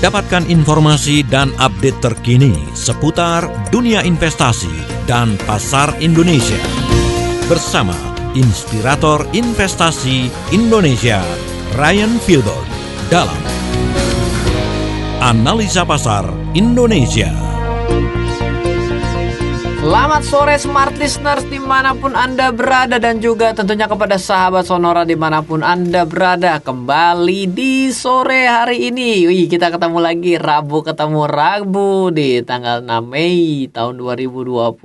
Dapatkan informasi dan update terkini seputar dunia investasi dan pasar Indonesia. Bersama Inspirator Investasi Indonesia, Ryan Filbert, dalam Analisa Pasar Indonesia. Selamat sore smart listeners di mana pun Anda berada dan juga tentunya kepada sahabat Sonora di mana pun Anda berada Kembali di sore hari ini. Wih kita ketemu lagi Rabu ketemu Rabu di tanggal 6 Mei tahun 2020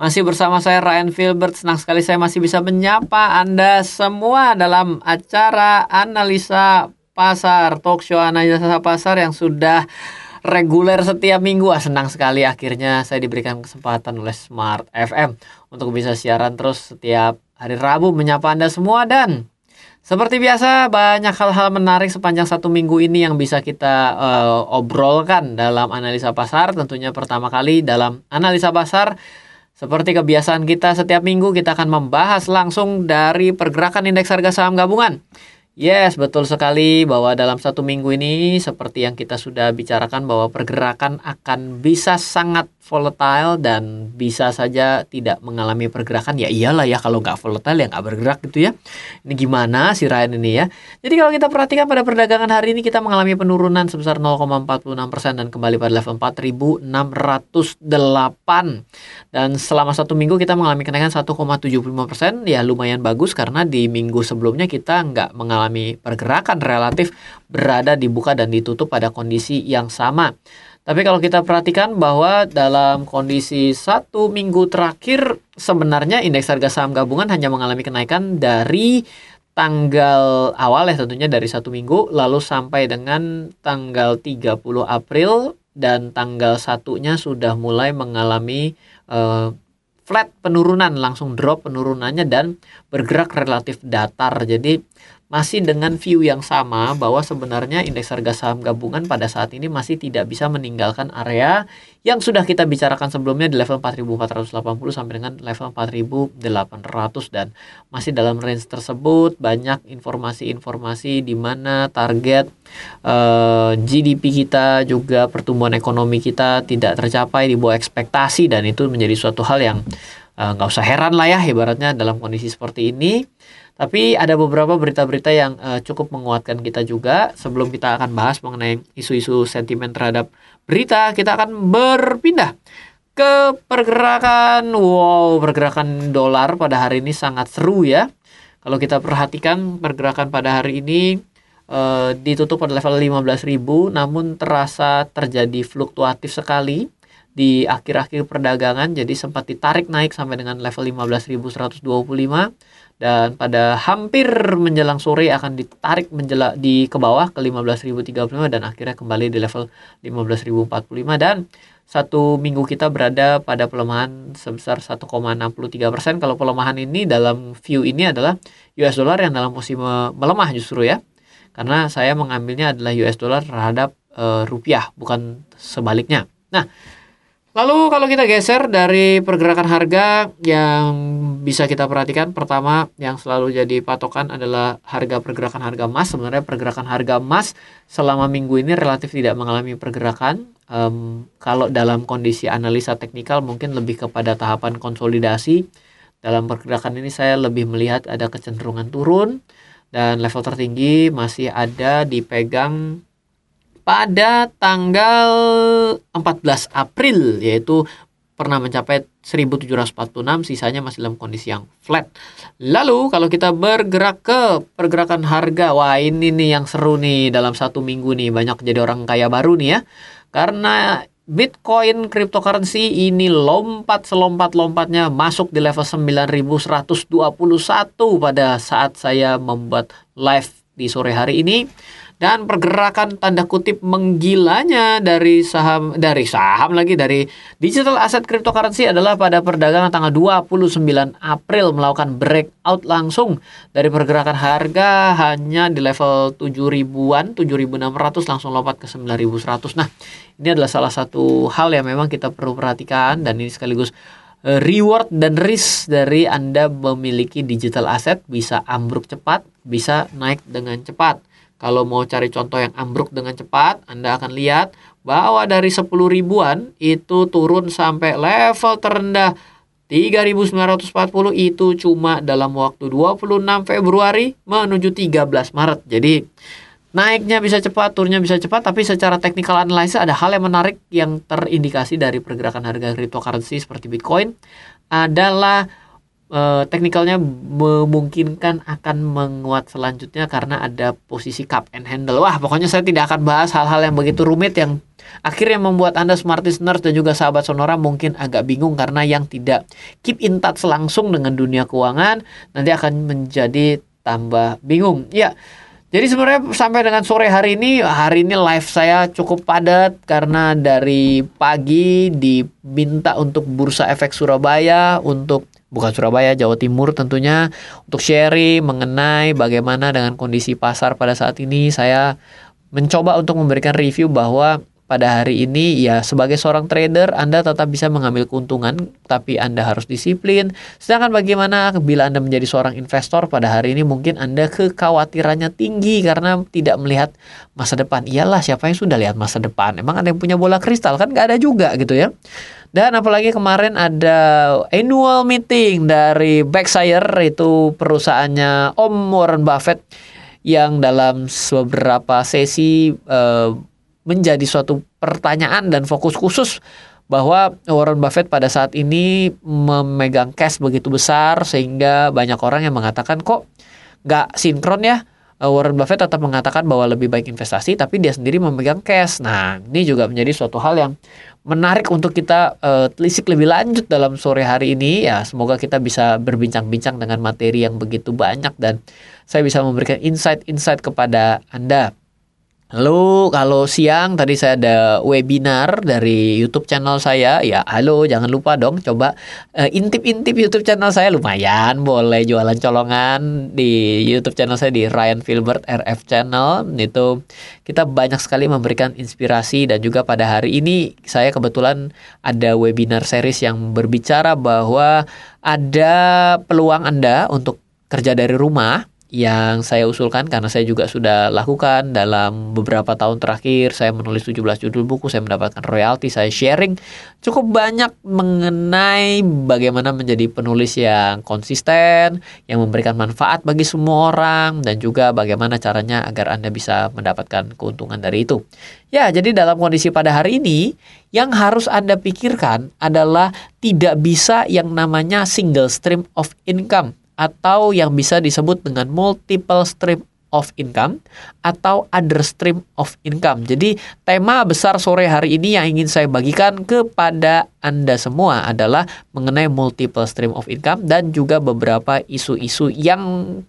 Masih bersama saya Ryan Filbert. Senang sekali saya masih bisa menyapa Anda semua dalam acara analisa pasar Talk show analisa pasar yang sudah reguler setiap minggu. Ah, senang sekali akhirnya saya diberikan kesempatan oleh Smart FM untuk bisa siaran terus setiap hari Rabu menyapa Anda semua dan seperti biasa banyak hal-hal menarik sepanjang satu minggu ini yang bisa kita uh, obrolkan dalam analisa pasar. Tentunya pertama kali dalam analisa pasar seperti kebiasaan kita setiap minggu kita akan membahas langsung dari pergerakan indeks harga saham gabungan. Yes, betul sekali bahwa dalam satu minggu ini seperti yang kita sudah bicarakan bahwa pergerakan akan bisa sangat volatile dan bisa saja tidak mengalami pergerakan ya iyalah ya kalau nggak volatile ya nggak bergerak gitu ya. Ini gimana si Ryan ini ya? Jadi kalau kita perhatikan pada perdagangan hari ini kita mengalami penurunan sebesar 0,46% dan kembali pada level 4608 dan selama satu minggu kita mengalami kenaikan 1,75% ya lumayan bagus karena di minggu sebelumnya kita nggak mengalami pergerakan relatif berada dibuka dan ditutup pada kondisi yang sama tapi kalau kita perhatikan bahwa dalam kondisi satu minggu terakhir sebenarnya indeks harga saham gabungan hanya mengalami kenaikan dari tanggal awal ya tentunya dari satu minggu lalu sampai dengan tanggal 30 April dan tanggal satunya sudah mulai mengalami uh, flat penurunan langsung drop penurunannya dan bergerak relatif datar. Jadi masih dengan view yang sama bahwa sebenarnya indeks harga saham gabungan pada saat ini masih tidak bisa meninggalkan area yang sudah kita bicarakan sebelumnya di level 4480 sampai dengan level 4800 dan masih dalam range tersebut banyak informasi-informasi di mana target uh, eh, GDP kita juga pertumbuhan ekonomi kita tidak tercapai di bawah ekspektasi. Dan itu menjadi suatu hal yang nggak uh, usah heran lah ya ibaratnya dalam kondisi seperti ini tapi ada beberapa berita-berita yang uh, cukup menguatkan kita juga. Sebelum kita akan bahas mengenai isu-isu sentimen terhadap berita, kita akan berpindah ke pergerakan. Wow, pergerakan dolar pada hari ini sangat seru ya. Kalau kita perhatikan pergerakan pada hari ini uh, ditutup pada level 15.000 namun terasa terjadi fluktuatif sekali di akhir-akhir perdagangan jadi sempat ditarik naik sampai dengan level 15.125 dan pada hampir menjelang sore akan ditarik menjela di ke bawah ke 15.035 dan akhirnya kembali di level 15.045 dan satu minggu kita berada pada pelemahan sebesar 1,63 persen. Kalau pelemahan ini dalam view ini adalah US dollar yang dalam posisi melemah justru ya, karena saya mengambilnya adalah US dollar terhadap e, rupiah bukan sebaliknya. Nah, Lalu kalau kita geser dari pergerakan harga yang bisa kita perhatikan pertama yang selalu jadi patokan adalah harga pergerakan harga emas. Sebenarnya pergerakan harga emas selama minggu ini relatif tidak mengalami pergerakan. Um, kalau dalam kondisi analisa teknikal mungkin lebih kepada tahapan konsolidasi. Dalam pergerakan ini saya lebih melihat ada kecenderungan turun dan level tertinggi masih ada dipegang pada tanggal 14 April yaitu pernah mencapai 1746 sisanya masih dalam kondisi yang flat. Lalu kalau kita bergerak ke pergerakan harga, wah ini nih yang seru nih dalam satu minggu nih banyak jadi orang kaya baru nih ya. Karena Bitcoin cryptocurrency ini lompat selompat-lompatnya masuk di level 9121 pada saat saya membuat live di sore hari ini dan pergerakan tanda kutip menggilanya dari saham dari saham lagi dari digital asset cryptocurrency adalah pada perdagangan tanggal 29 April melakukan breakout langsung dari pergerakan harga hanya di level 7 ribuan 7600 langsung lompat ke 9100 nah ini adalah salah satu hal yang memang kita perlu perhatikan dan ini sekaligus eh, reward dan risk dari Anda memiliki digital asset bisa ambruk cepat, bisa naik dengan cepat. Kalau mau cari contoh yang ambruk dengan cepat, Anda akan lihat bahwa dari 10 ribuan itu turun sampai level terendah 3940 itu cuma dalam waktu 26 Februari menuju 13 Maret. Jadi naiknya bisa cepat, turunnya bisa cepat, tapi secara technical analysis ada hal yang menarik yang terindikasi dari pergerakan harga cryptocurrency seperti Bitcoin adalah uh, teknikalnya memungkinkan akan menguat selanjutnya karena ada posisi cup and handle. Wah, pokoknya saya tidak akan bahas hal-hal yang begitu rumit yang akhirnya membuat Anda smart listeners dan juga sahabat Sonora mungkin agak bingung karena yang tidak keep in touch langsung dengan dunia keuangan nanti akan menjadi tambah bingung. Ya. Jadi sebenarnya sampai dengan sore hari ini, hari ini live saya cukup padat karena dari pagi diminta untuk Bursa Efek Surabaya untuk bukan Surabaya, Jawa Timur tentunya untuk sharing mengenai bagaimana dengan kondisi pasar pada saat ini. Saya mencoba untuk memberikan review bahwa pada hari ini ya sebagai seorang trader Anda tetap bisa mengambil keuntungan tapi Anda harus disiplin. Sedangkan bagaimana bila Anda menjadi seorang investor pada hari ini mungkin Anda kekhawatirannya tinggi karena tidak melihat masa depan. Iyalah siapa yang sudah lihat masa depan? Emang ada yang punya bola kristal kan nggak ada juga gitu ya. Dan apalagi kemarin ada annual meeting dari Berkshire itu perusahaannya Om Warren Buffett yang dalam beberapa sesi uh, menjadi suatu pertanyaan dan fokus khusus bahwa Warren Buffett pada saat ini memegang cash begitu besar sehingga banyak orang yang mengatakan kok nggak sinkron ya Eh, Warren Buffett tetap mengatakan bahwa lebih baik investasi tapi dia sendiri memegang cash. Nah, ini juga menjadi suatu hal yang menarik untuk kita uh, telisik lebih lanjut dalam sore hari ini ya. Semoga kita bisa berbincang-bincang dengan materi yang begitu banyak dan saya bisa memberikan insight-insight kepada Anda. Lalu kalau siang tadi saya ada webinar dari YouTube channel saya. Ya, halo jangan lupa dong coba uh, intip-intip YouTube channel saya lumayan boleh jualan colongan di YouTube channel saya di Ryan Filbert RF channel. Itu kita banyak sekali memberikan inspirasi dan juga pada hari ini saya kebetulan ada webinar series yang berbicara bahwa ada peluang Anda untuk kerja dari rumah yang saya usulkan karena saya juga sudah lakukan dalam beberapa tahun terakhir. Saya menulis 17 judul buku saya mendapatkan royalti saya sharing cukup banyak mengenai bagaimana menjadi penulis yang konsisten yang memberikan manfaat bagi semua orang dan juga bagaimana caranya agar Anda bisa mendapatkan keuntungan dari itu. Ya jadi dalam kondisi pada hari ini yang harus Anda pikirkan adalah tidak bisa yang namanya single stream of income atau yang bisa disebut dengan multiple stream of income atau other stream of income. Jadi tema besar sore hari ini yang ingin saya bagikan kepada Anda semua adalah mengenai multiple stream of income dan juga beberapa isu-isu yang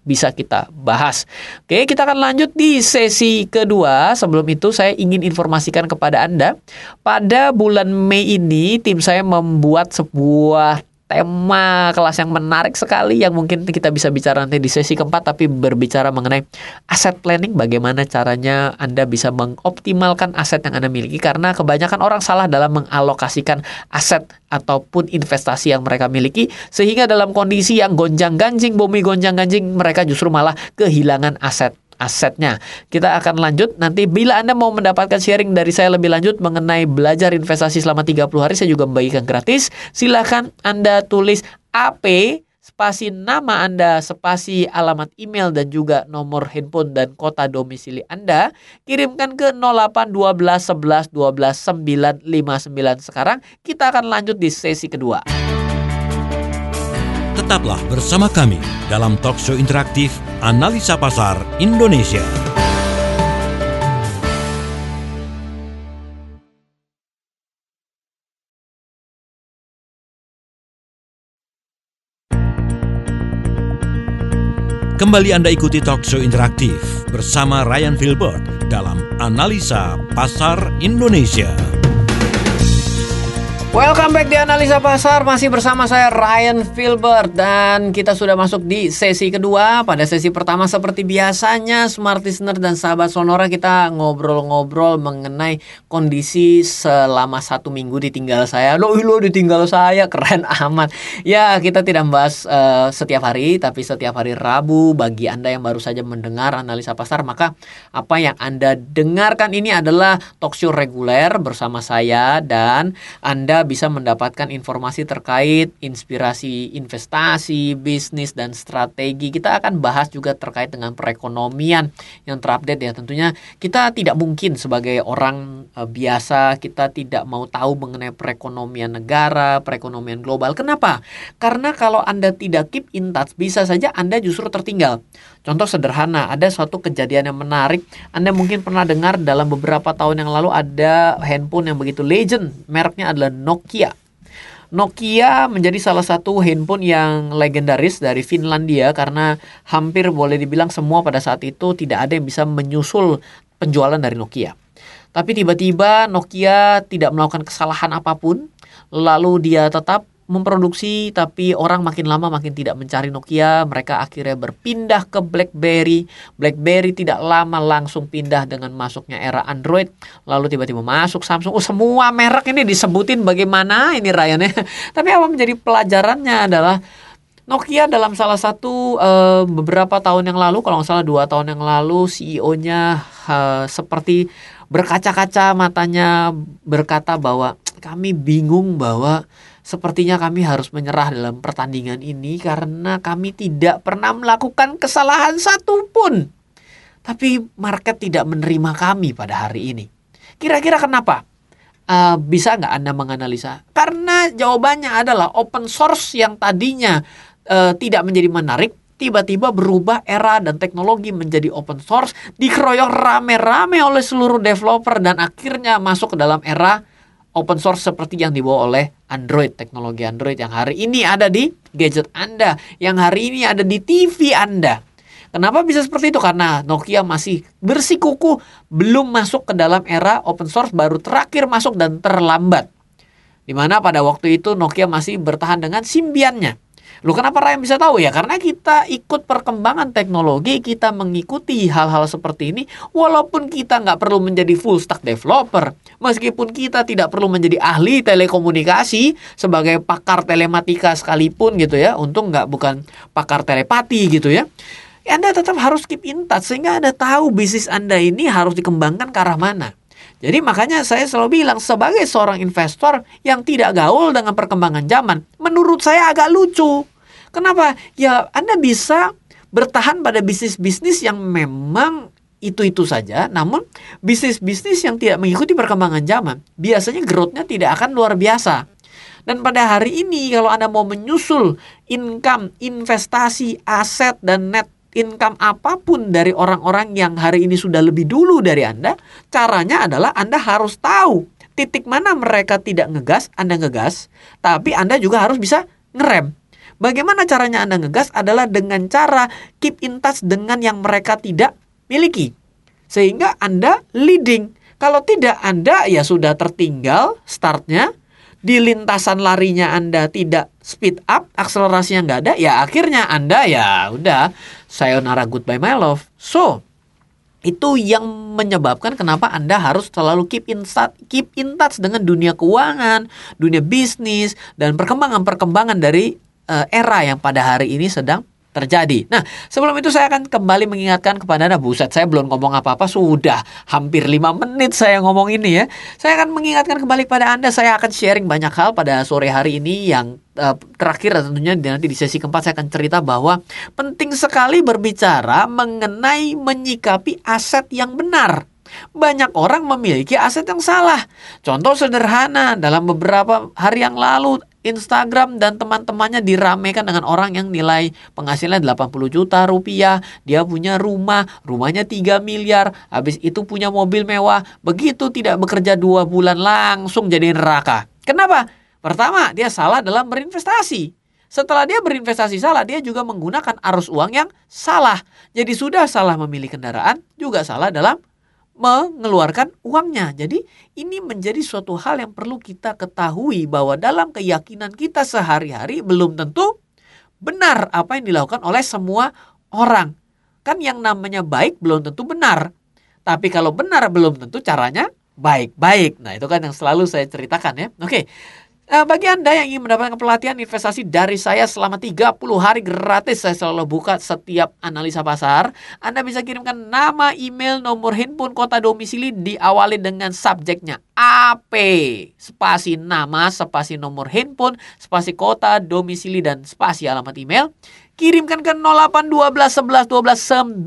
bisa kita bahas. Oke, kita akan lanjut di sesi kedua. Sebelum itu saya ingin informasikan kepada Anda pada bulan Mei ini tim saya membuat sebuah tema kelas yang menarik sekali yang mungkin kita bisa bicara nanti di sesi keempat tapi berbicara mengenai aset planning bagaimana caranya Anda bisa mengoptimalkan aset yang Anda miliki. Karena kebanyakan orang salah dalam mengalokasikan aset ataupun investasi yang mereka miliki sehingga dalam kondisi yang gonjang-ganjing bumi gonjang-ganjing mereka justru malah kehilangan aset asetnya. Kita akan lanjut nanti bila Anda mau mendapatkan sharing dari saya lebih lanjut mengenai belajar investasi selama 30 hari saya juga membagikan gratis. Silahkan Anda tulis AP spasi nama Anda, spasi alamat email dan juga nomor handphone dan kota domisili Anda, kirimkan ke 08 12 11 12 959 sekarang. Kita akan lanjut di sesi kedua. Tetaplah bersama kami dalam talk show interaktif Analisa Pasar Indonesia. Kembali Anda ikuti talk show interaktif bersama Ryan Filbert dalam Analisa Pasar Indonesia. Welcome back di Analisa Pasar. Masih bersama saya Ryan Filbert. Dan kita sudah masuk di sesi kedua. Pada sesi pertama seperti biasanya Smart Listener dan sahabat Sonora Kita ngobrol-ngobrol mengenai kondisi selama satu minggu ditinggal saya. Loh lo ditinggal saya? Keren amat. Ya kita tidak membahas uh, setiap hari Tapi setiap hari Rabu Bagi Anda yang baru saja mendengar Analisa Pasar Maka apa yang Anda dengarkan ini adalah talkshow reguler bersama saya Dan Anda bisa mendapatkan informasi terkait inspirasi investasi, bisnis dan strategi. Kita akan bahas juga terkait dengan perekonomian yang terupdate ya. Tentunya kita tidak mungkin sebagai orang uh, biasa kita tidak mau tahu mengenai perekonomian negara, perekonomian global. Kenapa? Karena kalau Anda tidak keep in touch bisa saja Anda justru tertinggal. Contoh sederhana, ada suatu kejadian yang menarik. Anda mungkin pernah dengar dalam beberapa tahun yang lalu ada handphone yang begitu legend. Mereknya adalah Nokia. Nokia menjadi salah satu handphone yang legendaris dari Finlandia karena hampir boleh dibilang semua pada saat itu tidak ada yang bisa menyusul penjualan dari Nokia. Tapi tiba-tiba Nokia tidak melakukan kesalahan apa pun, lalu dia tetap memproduksi tapi orang makin lama makin tidak mencari Nokia. Mereka akhirnya berpindah ke BlackBerry. BlackBerry tidak lama langsung pindah dengan masuknya era Android. Lalu tiba-tiba masuk Samsung. Oh semua merek ini disebutin bagaimana ini Ryan ya? Tapi apa menjadi pelajarannya adalah Nokia dalam salah satu uh, beberapa tahun yang lalu kalau nggak salah dua tahun yang lalu CEO-nya uh, seperti berkaca-kaca matanya berkata bahwa kami bingung bahwa Sepertinya kami harus menyerah dalam pertandingan ini karena kami tidak pernah melakukan kesalahan satupun. Tapi market tidak menerima kami pada hari ini. Kira-kira kenapa? Uh, bisa nggak Anda menganalisa? Karena jawabannya adalah open source yang tadinya uh, tidak menjadi menarik, tiba-tiba berubah era dan teknologi menjadi open source, dikeroyok rame-rame oleh seluruh developer dan akhirnya masuk ke dalam era open source seperti yang dibawa oleh Android, teknologi Android yang hari ini ada di gadget Anda, yang hari ini ada di TV Anda. Kenapa bisa seperti itu? Karena Nokia masih bersikuku belum masuk ke dalam era open source baru terakhir masuk dan terlambat. Di mana pada waktu itu Nokia masih bertahan dengan simbiannya. Lu kenapa Ryan bisa tahu ya? Karena kita ikut perkembangan teknologi, kita mengikuti hal-hal seperti ini, walaupun kita nggak perlu menjadi full stack developer, meskipun kita tidak perlu menjadi ahli telekomunikasi sebagai pakar telematika sekalipun gitu ya, untung nggak bukan pakar telepati gitu ya. Anda tetap harus keep in touch sehingga Anda tahu bisnis Anda ini harus dikembangkan ke arah mana. Jadi makanya saya selalu bilang sebagai seorang investor yang tidak gaul dengan perkembangan zaman, menurut saya agak lucu. Kenapa? Ya Anda bisa bertahan pada bisnis-bisnis yang memang itu-itu saja, namun bisnis-bisnis yang tidak mengikuti perkembangan zaman, biasanya growth-nya tidak akan luar biasa. Dan pada hari ini kalau Anda mau menyusul income, investasi, aset, dan net income apa pun dari orang-orang yang hari ini sudah lebih dulu dari Anda, caranya adalah Anda harus tahu titik mana mereka tidak ngegas, Anda ngegas, tapi Anda juga harus bisa ngerem. Bagaimana caranya Anda ngegas adalah dengan cara keep in touch dengan yang mereka tidak miliki. Sehingga Anda leading. Kalau tidak Anda ya sudah tertinggal startnya, di lintasan larinya Anda tidak speed up, akselerasinya nggak ada, ya akhirnya Anda ya udah sayonara goodbye my love. So, itu yang menyebabkan kenapa Anda harus selalu keep in touch, keep in touch dengan dunia keuangan, dunia bisnis dan perkembangan-perkembangan dari uh, era yang pada hari ini sedang terjadi. Nah, sebelum itu saya akan kembali mengingatkan kepada Anda, buset saya belum ngomong apa-apa, sudah hampir 5 menit saya ngomong ini ya. Saya akan mengingatkan kembali kepada Anda, saya akan sharing banyak hal pada sore hari ini yang uh, terakhir tentunya nanti di sesi keempat saya akan cerita bahwa penting sekali berbicara mengenai menyikapi aset yang benar. Banyak orang memiliki aset yang salah. Contoh sederhana, dalam beberapa hari yang lalu Instagram dan teman-temannya diramaikan dengan orang yang nilai penghasilan 80 juta rupiah, dia punya rumah, rumahnya 3 miliar, habis itu punya mobil mewah, begitu tidak bekerja dua bulan langsung jadi neraka. Kenapa? Pertama, dia salah dalam berinvestasi. Setelah dia berinvestasi salah, dia juga menggunakan arus uang yang salah. Jadi sudah salah memilih kendaraan, juga salah dalam mengeluarkan uangnya. Jadi ini menjadi suatu hal yang perlu kita ketahui bahwa dalam keyakinan kita sehari-hari belum tentu benar apa yang dilakukan oleh semua orang. Kan yang namanya baik belum tentu benar. Tapi kalau benar belum tentu caranya baik-baik. Nah, itu kan yang selalu saya ceritakan ya. Oke. Nah, bagi Anda yang ingin mendapatkan pelatihan investasi dari saya selama 30 hari gratis, saya selalu buka setiap analisa pasar. Anda bisa kirimkan nama, email, nomor handphone, kota domisili diawali dengan subjeknya AP, spasi nama, spasi nomor handphone, spasi kota, domisili, dan spasi alamat email. Kirimkan ke 0812 11 12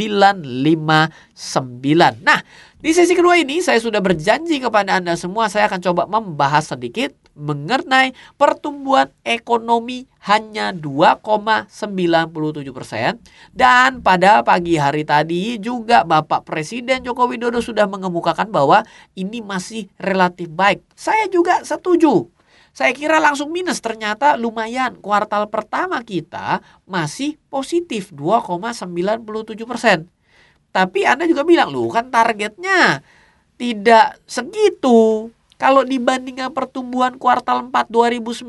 959. Nah, di sesi kedua ini saya sudah berjanji kepada Anda semua saya akan coba membahas sedikit mengenai pertumbuhan ekonomi hanya 2,97 persen dan pada pagi hari tadi juga Bapak Presiden Joko Widodo sudah mengemukakan bahwa ini masih relatif baik. Saya juga setuju. Saya kira langsung minus ternyata lumayan kuartal pertama kita masih positif 2,97 persen. Tapi Anda juga bilang, lu kan targetnya tidak segitu. Kalau dibandingkan pertumbuhan kuartal 4 2019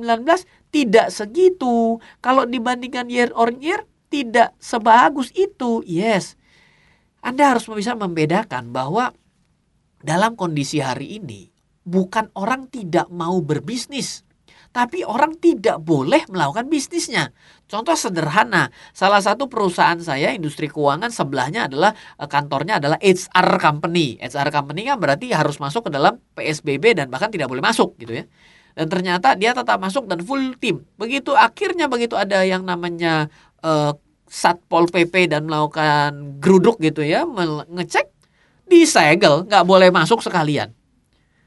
tidak segitu. Kalau dibandingkan year on year tidak sebagus itu. Yes. Anda harus bisa membedakan bahwa dalam kondisi hari ini bukan orang tidak mau berbisnis tapi orang tidak boleh melakukan bisnisnya. Contoh sederhana, salah satu perusahaan saya industri keuangan sebelahnya adalah eh, kantornya adalah HR company. HR company kan berarti harus masuk ke dalam PSBB dan bahkan tidak boleh masuk gitu ya. Dan ternyata dia tetap masuk dan full tim. Begitu akhirnya begitu ada yang namanya uh, Satpol PP dan melakukan geruduk gitu ya, ngecek disegel, nggak boleh masuk sekalian.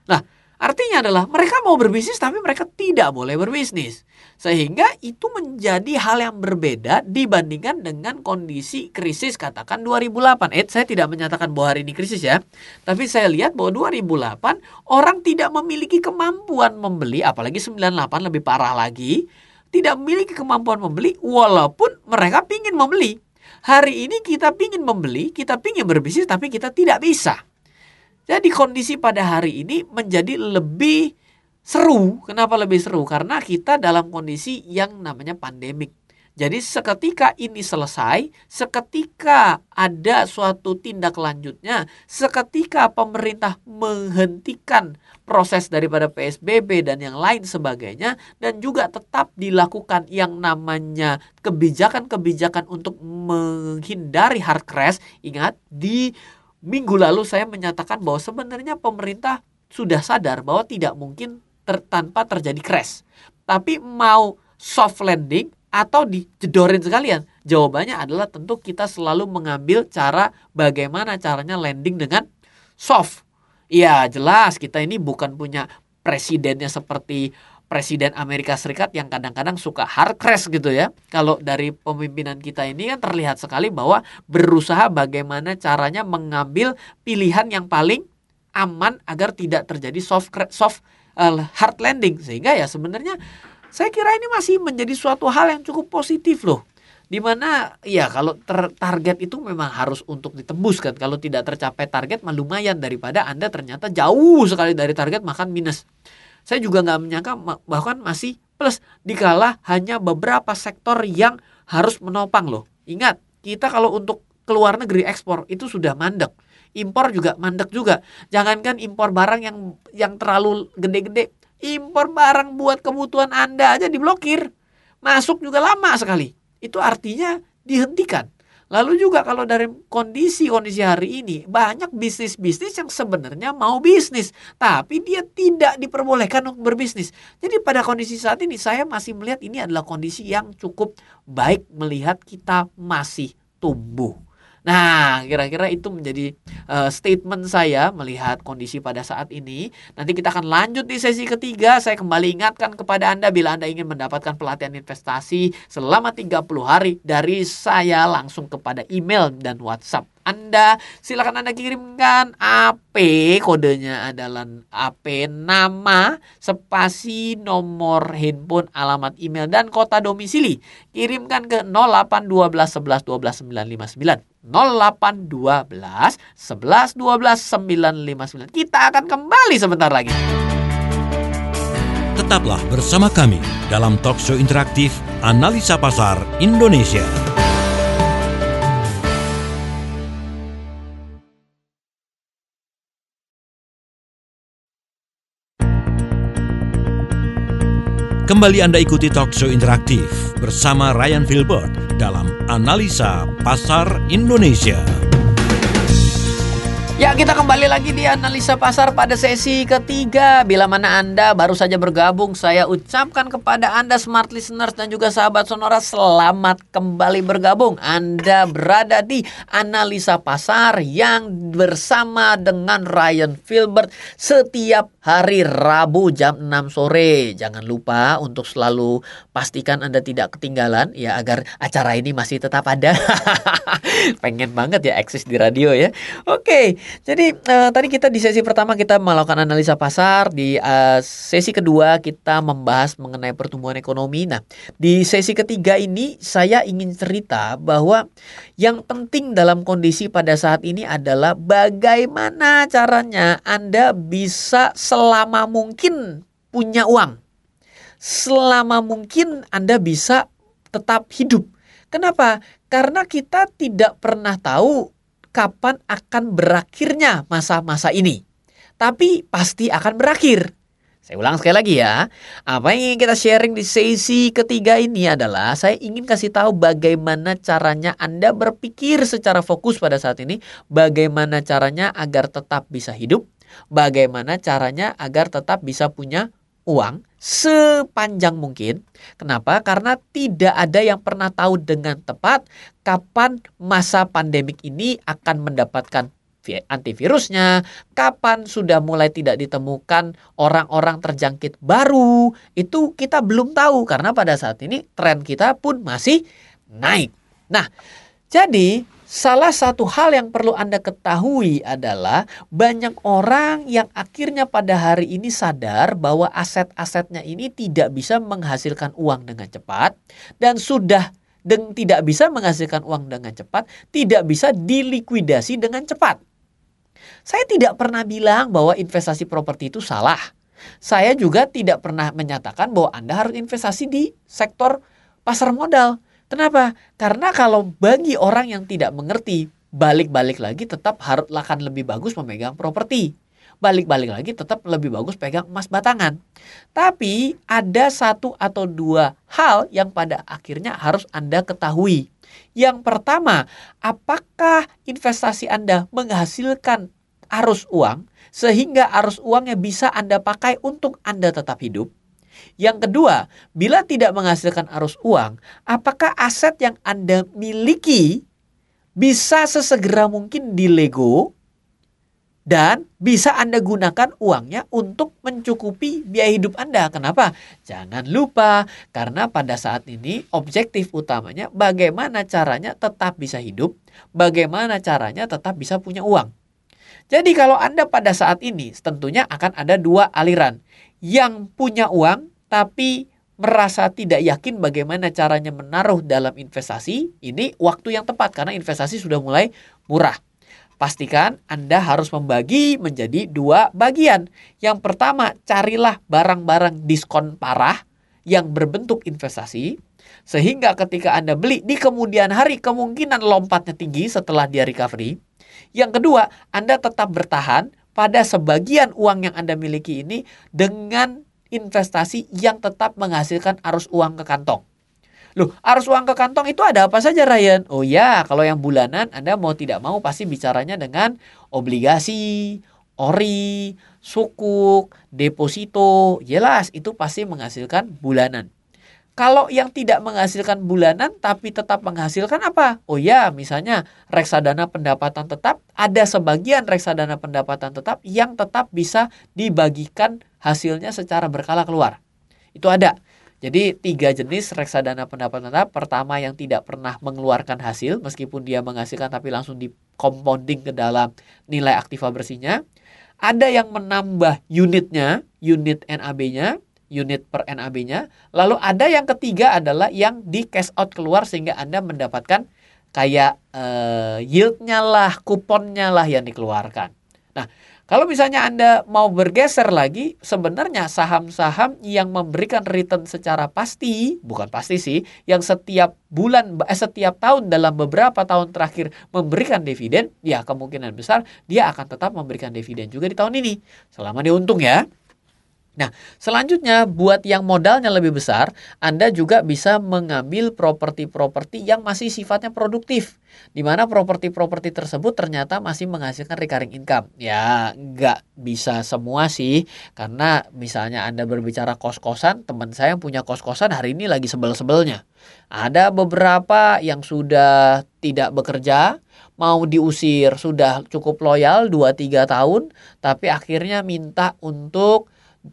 Nah, Artinya adalah mereka mau berbisnis tapi mereka tidak boleh berbisnis. Sehingga itu menjadi hal yang berbeda dibandingkan dengan kondisi krisis katakan 2008. Eh saya tidak menyatakan bahwa hari ini krisis ya. Tapi saya lihat bahwa 2008 orang tidak memiliki kemampuan membeli apalagi 98 lebih parah lagi. Tidak memiliki kemampuan membeli walaupun mereka ingin membeli. Hari ini kita ingin membeli, kita ingin berbisnis tapi kita tidak bisa. Jadi kondisi pada hari ini menjadi lebih seru. Kenapa lebih seru? Karena kita dalam kondisi yang namanya pandemik. Jadi seketika ini selesai, seketika ada suatu tindak lanjutnya, seketika pemerintah menghentikan proses daripada PSBB dan yang lain sebagainya dan juga tetap dilakukan yang namanya kebijakan-kebijakan untuk menghindari hard crash. Ingat di minggu lalu saya menyatakan bahwa sebenarnya pemerintah sudah sadar bahwa tidak mungkin ter, tanpa terjadi crash. Tapi mau soft landing atau dijedorin sekalian? Jawabannya adalah tentu kita selalu mengambil cara bagaimana caranya landing dengan soft. Ya jelas kita ini bukan punya presidennya seperti presiden Amerika Serikat yang kadang-kadang suka hard crash gitu ya. Kalau dari pemimpinan kita ini kan terlihat sekali bahwa berusaha bagaimana caranya mengambil pilihan yang paling aman agar tidak terjadi soft soft uh, hard landing. Sehingga ya sebenarnya saya kira ini masih menjadi suatu hal yang cukup positif loh. Di mana ya kalau ter target itu memang harus untuk ditembus kan kalau tidak tercapai target lumayan daripada anda ternyata jauh sekali dari target makan minus saya juga nggak menyangka bahkan masih plus dikala hanya beberapa sektor yang harus menopang loh. Ingat, kita kalau untuk keluar negeri ekspor itu sudah mandek. Impor juga mandek juga. Jangankan impor barang yang yang terlalu gede-gede, impor barang buat kebutuhan Anda aja diblokir. Masuk juga lama sekali. Itu artinya dihentikan. Lalu juga kalau dari kondisi-kondisi hari ini banyak bisnis-bisnis yang sebenarnya mau bisnis tapi dia tidak diperbolehkan untuk berbisnis. Jadi pada kondisi saat ini saya masih melihat ini adalah kondisi yang cukup baik melihat kita masih tumbuh. Nah, kira-kira itu menjadi uh, statement saya melihat kondisi pada saat ini. Nanti kita akan lanjut di sesi ketiga. Saya kembali ingatkan kepada Anda bila Anda ingin mendapatkan pelatihan investasi selama 30 hari dari saya langsung kepada email dan WhatsApp Anda. Silakan Anda kirimkan AP, kodenya adalah AP nama, spasi nomor handphone, alamat email dan kota domisili. Kirimkan ke 0812 11 12 959. 0812 11 12 959. Kita akan kembali sebentar lagi. Tetaplah bersama kami dalam talkshow interaktif Analisa Pasar Indonesia. Kembali Anda ikuti talkshow interaktif bersama Ryan Filbert dalam Analisa Pasar Indonesia. Ya, kita kembali lagi di analisa pasar pada sesi ketiga. Bila mana Anda baru saja bergabung, saya ucapkan kepada Anda smart listeners dan juga sahabat Sonora selamat kembali bergabung. Anda berada di analisa pasar yang bersama dengan Ryan Filbert setiap hari Rabu jam 6 sore. Jangan lupa untuk selalu pastikan Anda tidak ketinggalan ya agar acara ini masih tetap ada. Pengen banget ya eksis di radio ya. Oke. Jadi uh, tadi kita di sesi pertama kita melakukan analisa pasar, di uh, sesi kedua kita membahas mengenai pertumbuhan ekonomi. Nah, di sesi ketiga ini saya ingin cerita bahwa yang penting dalam kondisi pada saat ini adalah bagaimana caranya Anda bisa selama mungkin punya uang. Selama mungkin Anda bisa tetap hidup. Kenapa? Karena kita tidak pernah tahu kapan akan berakhirnya masa-masa ini. Tapi pasti akan berakhir. Saya ulang sekali lagi ya. Apa yang ingin kita sharing di sesi ketiga ini adalah saya ingin kasih tahu bagaimana caranya Anda berpikir secara fokus pada saat ini, bagaimana caranya agar tetap bisa hidup, bagaimana caranya agar tetap bisa punya uang sepanjang mungkin. Kenapa? Karena tidak ada yang pernah tahu dengan tepat kapan masa pandemik ini akan mendapatkan antivirusnya, kapan sudah mulai tidak ditemukan orang-orang terjangkit baru, itu kita belum tahu karena pada saat ini tren kita pun masih naik. Nah, jadi Salah satu hal yang perlu Anda ketahui adalah banyak orang yang akhirnya pada hari ini sadar bahwa aset-asetnya ini tidak bisa menghasilkan uang dengan cepat dan sudah dan tidak bisa menghasilkan uang dengan cepat, tidak bisa dilikuidasi dengan cepat. Saya tidak pernah bilang bahwa investasi properti itu salah. Saya juga tidak pernah menyatakan bahwa Anda harus investasi di sektor pasar modal. Kenapa? Karena kalau bagi orang yang tidak mengerti, balik-balik lagi tetap harus akan lebih bagus memegang properti. Balik-balik lagi tetap lebih bagus pegang emas batangan. Tapi ada satu atau dua hal yang pada akhirnya harus Anda ketahui. Yang pertama, apakah investasi Anda menghasilkan arus uang sehingga arus uangnya bisa Anda pakai untuk Anda tetap hidup? Yang kedua, bila tidak menghasilkan arus uang, apakah aset yang Anda miliki bisa sesegera mungkin dilego dan bisa Anda gunakan uangnya untuk mencukupi biaya hidup Anda. Kenapa? Jangan lupa, karena pada saat ini objektif utamanya bagaimana caranya tetap bisa hidup, bagaimana caranya tetap bisa punya uang. Jadi kalau Anda pada saat ini tentunya akan ada dua aliran. Yang punya uang tapi merasa tidak yakin bagaimana caranya menaruh dalam investasi, ini waktu yang tepat karena investasi sudah mulai murah. Pastikan Anda harus membagi menjadi dua bagian. Yang pertama, carilah barang-barang diskon parah yang berbentuk investasi. Sehingga ketika Anda beli di kemudian hari kemungkinan lompatnya tinggi setelah dia recovery. Yang kedua, Anda tetap bertahan pada sebagian uang yang Anda miliki ini dengan investasi yang tetap menghasilkan arus uang ke kantong. Loh, arus uang ke kantong itu ada apa saja Ryan? Oh ya, kalau yang bulanan Anda mau tidak mau pasti bicaranya dengan obligasi, ori, sukuk, deposito. Jelas itu pasti menghasilkan bulanan. Kalau yang tidak menghasilkan bulanan tapi tetap menghasilkan apa? Oh ya, misalnya reksadana pendapatan tetap, ada sebagian reksadana pendapatan tetap yang tetap bisa dibagikan hasilnya secara berkala keluar. Itu ada. Jadi tiga jenis reksadana pendapatan tetap. Pertama yang tidak pernah mengeluarkan hasil meskipun dia menghasilkan tapi langsung di compounding ke dalam nilai aktiva bersihnya. Ada yang menambah unitnya, unit NAB-nya, unit per NAB-nya. Lalu ada yang ketiga adalah yang di cash out keluar sehingga Anda mendapatkan kayak uh, yieldnya lah, kuponnya lah yang dikeluarkan. Nah, kalau misalnya Anda mau bergeser lagi, sebenarnya saham-saham yang memberikan return secara pasti, bukan pasti sih, yang setiap bulan, eh, setiap tahun dalam beberapa tahun terakhir memberikan dividen, ya kemungkinan besar dia akan tetap memberikan dividen juga di tahun ini. Selama dia untung ya. Nah, selanjutnya buat yang modalnya lebih besar, Anda juga bisa mengambil properti-properti yang masih sifatnya produktif. Di mana properti-properti tersebut ternyata masih menghasilkan recurring income. Ya, nggak bisa semua sih, karena misalnya Anda berbicara kos-kosan, teman saya yang punya kos-kosan hari ini lagi sebel-sebelnya. Ada beberapa yang sudah tidak bekerja, mau diusir, sudah cukup loyal 2-3 tahun, tapi akhirnya minta untuk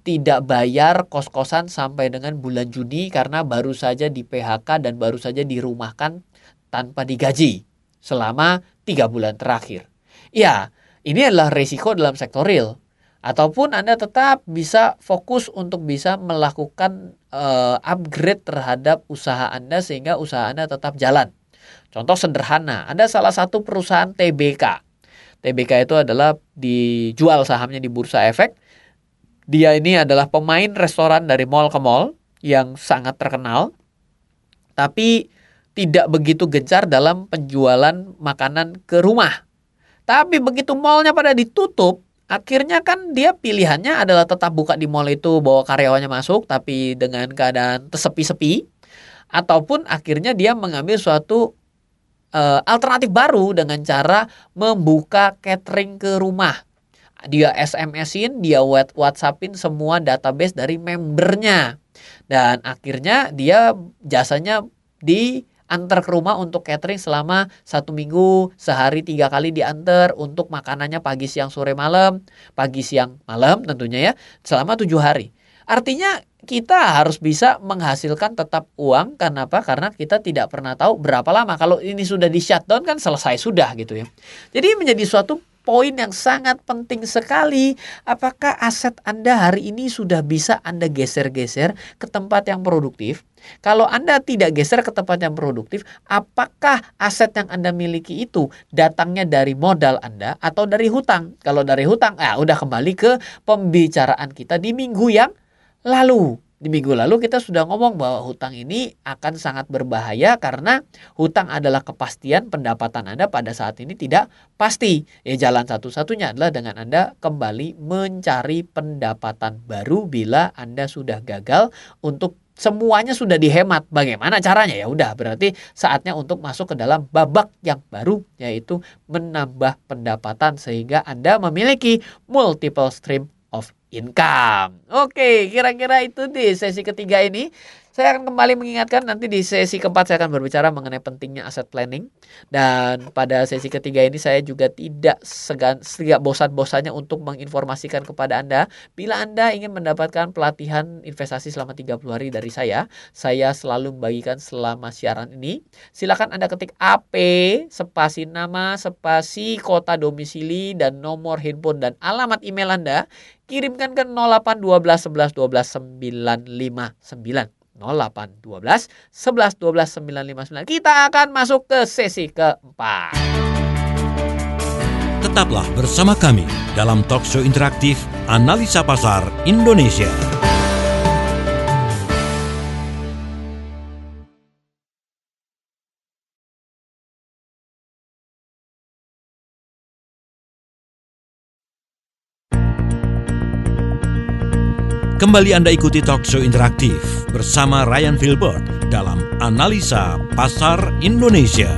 tidak bayar kos-kosan sampai dengan bulan Juni karena baru saja di PHK dan baru saja dirumahkan tanpa digaji selama tiga bulan terakhir. Ya, ini adalah resiko dalam sektor real. Ataupun Anda tetap bisa fokus untuk bisa melakukan uh, upgrade terhadap usaha Anda sehingga usaha Anda tetap jalan. Contoh sederhana, ada salah satu perusahaan TBK. TBK itu adalah dijual sahamnya di Bursa Efek dia ini adalah pemain restoran dari mall ke mall yang sangat terkenal, tapi tidak begitu gencar dalam penjualan makanan ke rumah. Tapi begitu mallnya pada ditutup, akhirnya kan dia pilihannya adalah tetap buka di mall itu bawa karyawannya masuk tapi dengan keadaan sepi-sepi ataupun akhirnya dia mengambil suatu uh, alternatif baru dengan cara membuka catering ke rumah dia SMS-in, dia WhatsAppin semua database dari membernya. Dan akhirnya dia jasanya diantar ke rumah untuk catering selama satu minggu, sehari tiga kali diantar untuk makanannya pagi, siang, sore, malam, pagi, siang, malam tentunya ya, selama tujuh hari. Artinya kita harus bisa menghasilkan tetap uang karena apa? Karena kita tidak pernah tahu berapa lama. Kalau ini sudah di shutdown kan selesai sudah gitu ya. Jadi menjadi suatu poin yang sangat penting sekali. Apakah aset Anda hari ini sudah bisa Anda geser-geser ke tempat yang produktif? Kalau Anda tidak geser ke tempat yang produktif, apakah aset yang Anda miliki itu datangnya dari modal Anda atau dari hutang? Kalau dari hutang, ah udah kembali ke pembicaraan kita di minggu yang lalu. Di minggu lalu kita sudah ngomong bahwa hutang ini akan sangat berbahaya karena hutang adalah kepastian pendapatan Anda pada saat ini tidak pasti. Ya jalan satu-satunya adalah dengan Anda kembali mencari pendapatan baru bila Anda sudah gagal untuk semuanya sudah dihemat. Bagaimana caranya? Ya udah, berarti saatnya untuk masuk ke dalam babak yang baru yaitu menambah pendapatan sehingga Anda memiliki multiple stream income. Oke, kira-kira itu di sesi ketiga ini. Saya akan kembali mengingatkan nanti di sesi keempat saya akan berbicara mengenai pentingnya aset planning dan pada sesi ketiga ini saya juga tidak segan tidak bosan-bosannya untuk menginformasikan kepada Anda bila Anda ingin mendapatkan pelatihan investasi selama 30 hari dari saya, saya selalu membagikan selama siaran ini. Silakan Anda ketik AP spasi nama, spasi kota domisili dan nomor handphone dan alamat email Anda kirimkan ke 08 12 11 12 959. 08 12 11 12 959. Kita akan masuk ke sesi keempat. Tetaplah bersama kami dalam talk show interaktif Analisa Pasar Indonesia. Kembali Anda ikuti talk show interaktif bersama Ryan Filbert dalam Analisa Pasar Indonesia.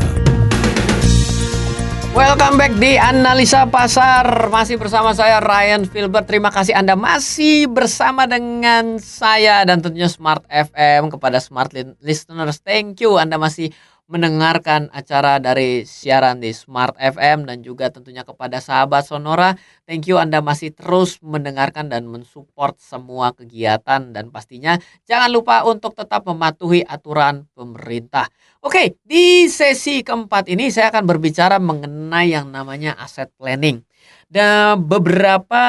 Welcome back di Analisa Pasar. Masih bersama saya Ryan Filbert. Terima kasih Anda masih bersama dengan saya dan tentunya Smart FM kepada Smart Listeners. Thank you Anda masih mendengarkan acara dari siaran di Smart FM dan juga tentunya kepada sahabat Sonora. Thank you Anda masih terus mendengarkan dan mensupport semua kegiatan dan pastinya jangan lupa untuk tetap mematuhi aturan pemerintah. Oke, di sesi keempat ini saya akan berbicara mengenai yang namanya aset planning. Dan beberapa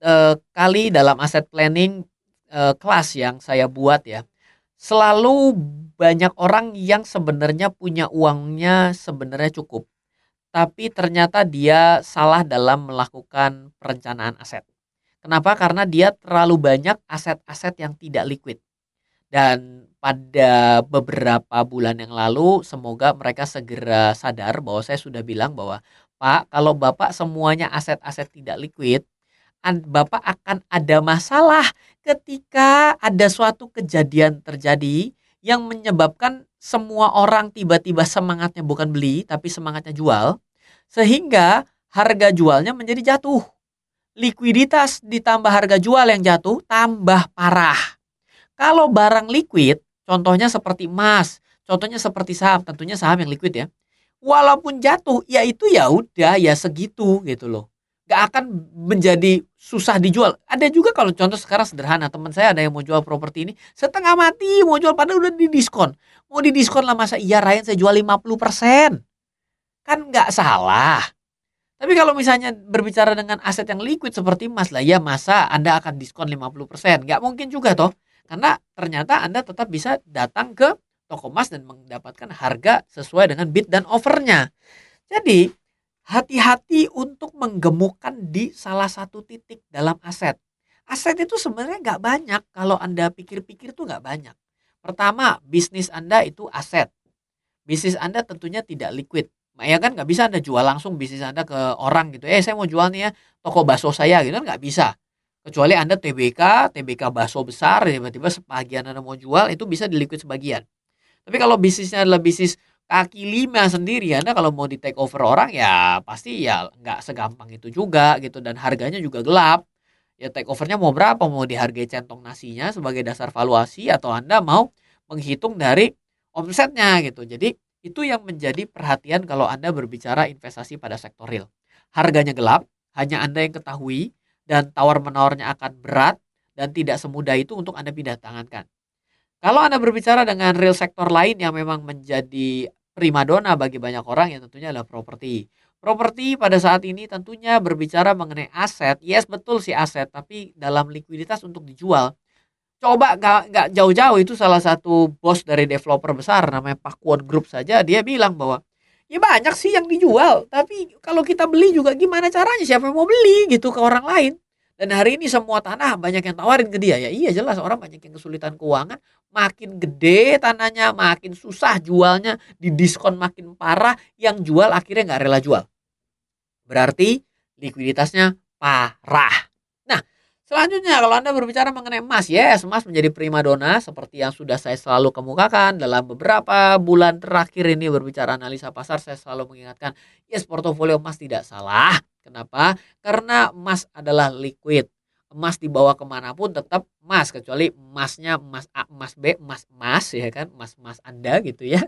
uh, kali dalam aset planning uh, kelas yang saya buat ya, selalu banyak orang yang sebenarnya punya uangnya sebenarnya cukup. Tapi ternyata dia salah dalam melakukan perencanaan aset. Kenapa? Karena dia terlalu banyak aset-aset yang tidak liquid. Dan pada beberapa bulan yang lalu, semoga mereka segera sadar bahwa saya sudah bilang bahwa, Pak, kalau Bapak semuanya aset-aset tidak liquid, Bapak akan ada masalah ketika ada suatu kejadian terjadi yang menyebabkan semua orang tiba-tiba semangatnya bukan beli tapi semangatnya jual sehingga harga jualnya menjadi jatuh. Likuiditas ditambah harga jual yang jatuh tambah parah. Kalau barang liquid, contohnya seperti emas, contohnya seperti saham, tentunya saham yang liquid ya. Walaupun jatuh, ya itu ya udah ya segitu gitu loh gak akan menjadi susah dijual. Ada juga kalau contoh sekarang sederhana, teman saya ada yang mau jual properti ini, setengah mati mau jual padahal udah di diskon. Mau di diskon lah masa iya Ryan saya jual 50%. Kan nggak salah. Tapi kalau misalnya berbicara dengan aset yang liquid seperti emas lah, ya masa Anda akan diskon 50%? Nggak mungkin juga toh. Karena ternyata Anda tetap bisa datang ke toko emas dan mendapatkan harga sesuai dengan bid dan offernya. Jadi hati-hati untuk menggemukkan di salah satu titik dalam aset. Aset itu sebenarnya nggak banyak kalau Anda pikir-pikir tuh nggak banyak. Pertama, bisnis Anda itu aset. Bisnis Anda tentunya tidak liquid. Ya kan nggak bisa Anda jual langsung bisnis Anda ke orang gitu. Eh saya mau jual nih ya toko bakso saya gitu kan nggak bisa. Kecuali Anda TBK, TBK bakso besar, tiba-tiba sebagian Anda mau jual itu bisa di liquid sebagian. Tapi kalau bisnisnya adalah bisnis kaki lima sendiri. Anda kalau mau di take over orang ya pasti ya nggak segampang itu juga gitu. Dan harganya juga gelap. Ya take overnya mau berapa? Mau dihargai centong nasinya sebagai dasar valuasi? Atau Anda mau menghitung dari omsetnya gitu? Jadi itu yang menjadi perhatian kalau Anda berbicara investasi pada sektor real. Harganya gelap hanya Anda yang ketahui dan tawar menawarnya akan berat dan tidak semudah itu untuk Anda pindah tangankan kalau Anda berbicara dengan real sektor lain yang memang menjadi primadona bagi banyak orang yang tentunya adalah properti. Properti pada saat ini tentunya berbicara mengenai aset. Yes, betul sih aset, tapi dalam likuiditas untuk dijual. Coba gak, gak jauh-jauh itu salah satu bos dari developer besar namanya Pakuan Group saja dia bilang bahwa ya banyak sih yang dijual, tapi kalau kita beli juga gimana caranya siapa yang mau beli gitu ke orang lain. Dan hari ini semua tanah banyak yang tawarin ke dia. Ya iya jelas orang banyak yang kesulitan keuangan. Makin gede tanahnya, makin susah jualnya. Di diskon makin parah. Yang jual akhirnya nggak rela jual. Berarti likuiditasnya parah. Nah, selanjutnya kalau Anda berbicara mengenai emas, yes, emas menjadi primadona seperti yang sudah saya selalu kemukakan dalam beberapa bulan terakhir ini berbicara analisa pasar, saya selalu mengingatkan, yes, portofolio emas tidak salah, Kenapa? Karena emas adalah liquid. Emas dibawa ke mana pun tetap emas kecuali emasnya emas A, emas B, emas emas ya kan, emas emas Anda gitu ya,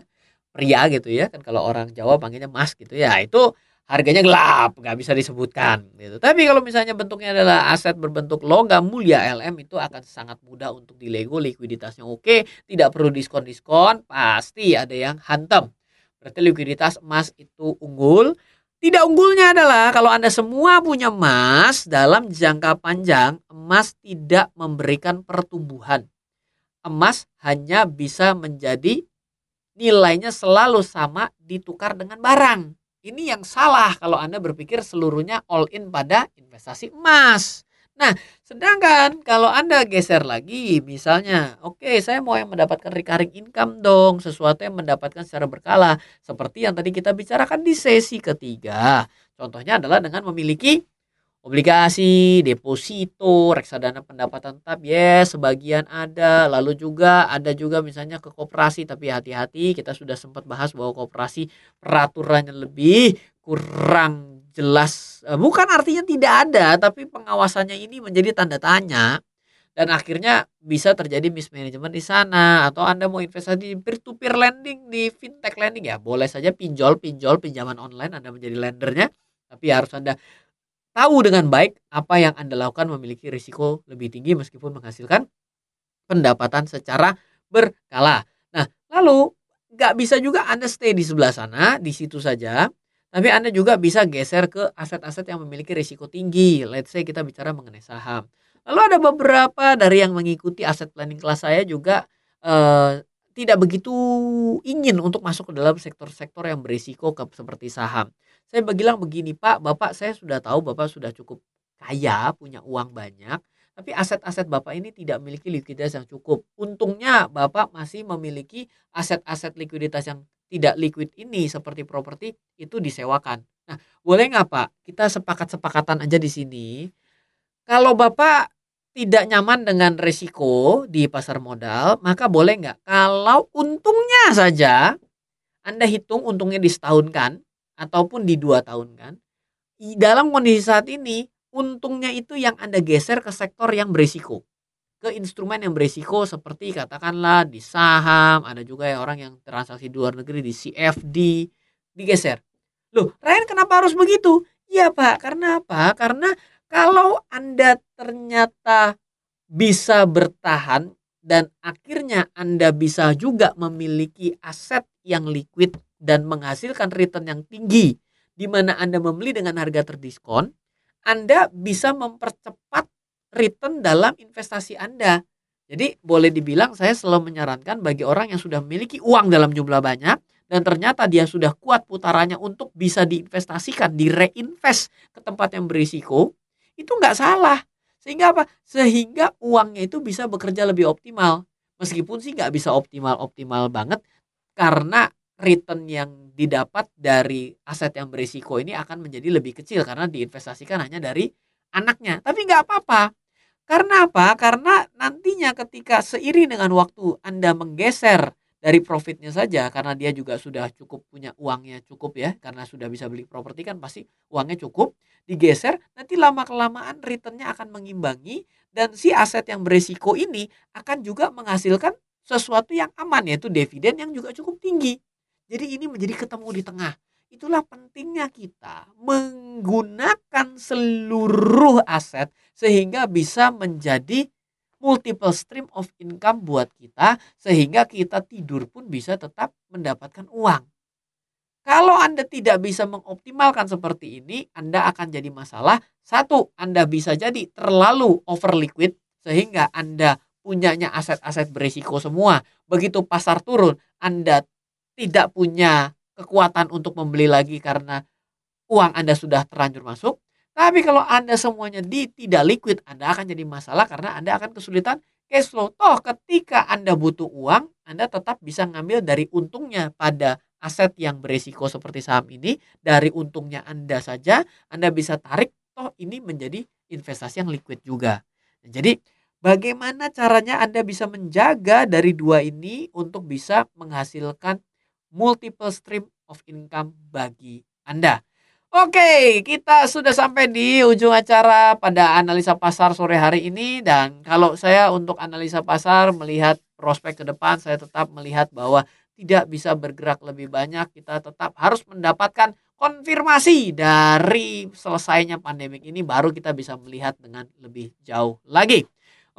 pria gitu ya kan kalau orang Jawa panggilnya emas gitu ya itu harganya gelap nggak bisa disebutkan gitu. Tapi kalau misalnya bentuknya adalah aset berbentuk logam mulia LM itu akan sangat mudah untuk dilego likuiditasnya oke, tidak perlu diskon-diskon, pasti ada yang hantam. Berarti likuiditas emas itu unggul, tidak unggulnya adalah kalau Anda semua punya emas dalam jangka panjang, emas tidak memberikan pertumbuhan. Emas hanya bisa menjadi nilainya selalu sama ditukar dengan barang. Ini yang salah kalau Anda berpikir seluruhnya all in pada investasi emas. Nah, sedangkan kalau Anda geser lagi, misalnya, oke, okay, saya mau yang mendapatkan recurring income dong, sesuatu yang mendapatkan secara berkala, seperti yang tadi kita bicarakan di sesi ketiga. Contohnya adalah dengan memiliki obligasi, deposito, reksadana pendapatan tetap, yes, sebagian ada. Lalu juga ada juga misalnya ke koperasi, tapi hati-hati, kita sudah sempat bahas bahwa koperasi peraturannya lebih kurang jelas eh, bukan artinya tidak ada tapi pengawasannya ini menjadi tanda tanya. Dan akhirnya bisa terjadi mismanagement di sana atau Anda mau investasi di peer to peer lending di fintech lending ya boleh saja pinjol pinjol pinjaman online Anda menjadi lendernya. Tapi harus Anda tahu dengan baik apa yang Anda lakukan memiliki risiko lebih tinggi meskipun menghasilkan pendapatan secara berkala. Nah, lalu nggak bisa juga Anda stay di sebelah sana, di situ saja, tapi Anda juga bisa geser ke aset-aset yang memiliki risiko tinggi. Let's say kita bicara mengenai saham. Lalu ada beberapa dari yang mengikuti aset planning kelas saya juga eh, tidak begitu ingin untuk masuk ke dalam sektor-sektor yang berisiko ke, seperti saham. Saya bilang begini Pak, Bapak saya sudah tahu Bapak sudah cukup kaya, punya uang banyak, tapi aset-aset Bapak ini tidak memiliki likuiditas yang cukup. Untungnya Bapak masih memiliki aset-aset likuiditas yang tidak liquid ini seperti properti itu disewakan. Nah, boleh nggak Pak? Kita sepakat-sepakatan aja di sini kalau Bapak tidak nyaman dengan risiko di pasar modal, maka boleh nggak? Kalau untungnya saja, Anda hitung untungnya di setahun kan, ataupun di dua tahun kan, dalam kondisi saat ini, untungnya itu yang Anda geser ke sektor yang berisiko. Ke instrumen yang berisiko seperti katakanlah di saham, ada juga ya orang yang transaksi di luar negeri di CFD, digeser. Loh, Ryan kenapa harus begitu? Iya Pak, karena apa? Karena kalau Anda ternyata bisa bertahan dan akhirnya Anda bisa juga memiliki aset yang liquid dan menghasilkan return yang tinggi di mana Anda membeli dengan harga terdiskon, Anda bisa mempercepat return dalam investasi Anda. Jadi boleh dibilang saya selalu menyarankan bagi orang yang sudah memiliki uang dalam jumlah banyak dan ternyata dia sudah kuat putarannya untuk bisa diinvestasikan, di reinvest ke tempat yang berisiko, itu nggak salah. Sehingga apa? Sehingga uangnya itu bisa bekerja lebih optimal. Meskipun sih nggak bisa optimal-optimal banget karena return yang didapat dari aset yang berisiko ini akan menjadi lebih kecil karena diinvestasikan hanya dari anaknya. Tapi nggak apa-apa. Karena apa? Karena nantinya ketika seiring dengan waktu Anda menggeser dari profitnya saja karena dia juga sudah cukup punya uangnya cukup ya karena sudah bisa beli properti kan pasti uangnya cukup digeser nanti lama kelamaan returnnya akan mengimbangi dan si aset yang beresiko ini akan juga menghasilkan sesuatu yang aman yaitu dividen yang juga cukup tinggi jadi ini menjadi ketemu di tengah itulah pentingnya kita menggunakan seluruh aset sehingga bisa menjadi multiple stream of income buat kita sehingga kita tidur pun bisa tetap mendapatkan uang. Kalau Anda tidak bisa mengoptimalkan seperti ini, Anda akan jadi masalah. Satu, Anda bisa jadi terlalu over liquid sehingga Anda punyanya aset-aset berisiko semua. Begitu pasar turun, Anda tidak punya kekuatan untuk membeli lagi karena uang Anda sudah terlanjur masuk. Tapi kalau Anda semuanya di tidak liquid, Anda akan jadi masalah karena Anda akan kesulitan cash flow. Toh ketika Anda butuh uang, Anda tetap bisa ngambil dari untungnya pada aset yang beresiko seperti saham ini. Dari untungnya Anda saja, Anda bisa tarik. Toh ini menjadi investasi yang liquid juga. Jadi bagaimana caranya Anda bisa menjaga dari dua ini untuk bisa menghasilkan multiple stream of income bagi Anda. Oke, kita sudah sampai di ujung acara pada analisa pasar sore hari ini dan kalau saya untuk analisa pasar melihat prospek ke depan saya tetap melihat bahwa tidak bisa bergerak lebih banyak, kita tetap harus mendapatkan konfirmasi dari selesainya pandemik ini baru kita bisa melihat dengan lebih jauh lagi.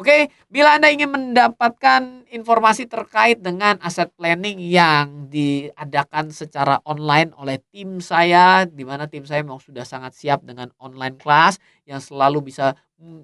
Oke, bila Anda ingin mendapatkan informasi terkait dengan aset planning yang diadakan secara online oleh tim saya, di mana tim saya memang sudah sangat siap dengan online class yang selalu bisa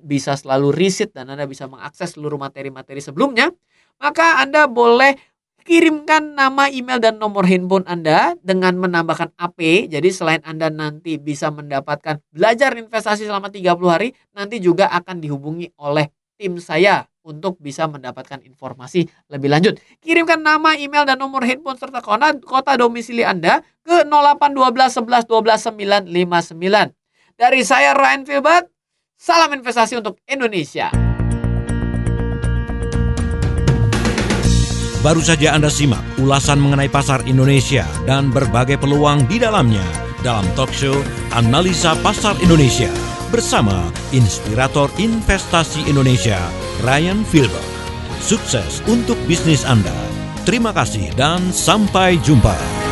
bisa selalu riset dan Anda bisa mengakses seluruh materi-materi sebelumnya, maka Anda boleh kirimkan nama email dan nomor handphone Anda dengan menambahkan AP. Jadi selain Anda nanti bisa mendapatkan belajar investasi selama 30 hari, nanti juga akan dihubungi oleh tim saya untuk bisa mendapatkan informasi lebih lanjut. Kirimkan nama, email, dan nomor handphone serta kota, kota domisili Anda ke 0812 11 12 959. Dari saya Ryan Filbert, salam investasi untuk Indonesia. Baru saja Anda simak ulasan mengenai pasar Indonesia dan berbagai peluang di dalamnya dalam talk show Analisa Pasar Indonesia bersama inspirator investasi Indonesia, Ryan Filbert. Sukses untuk bisnis Anda. Terima kasih dan sampai jumpa.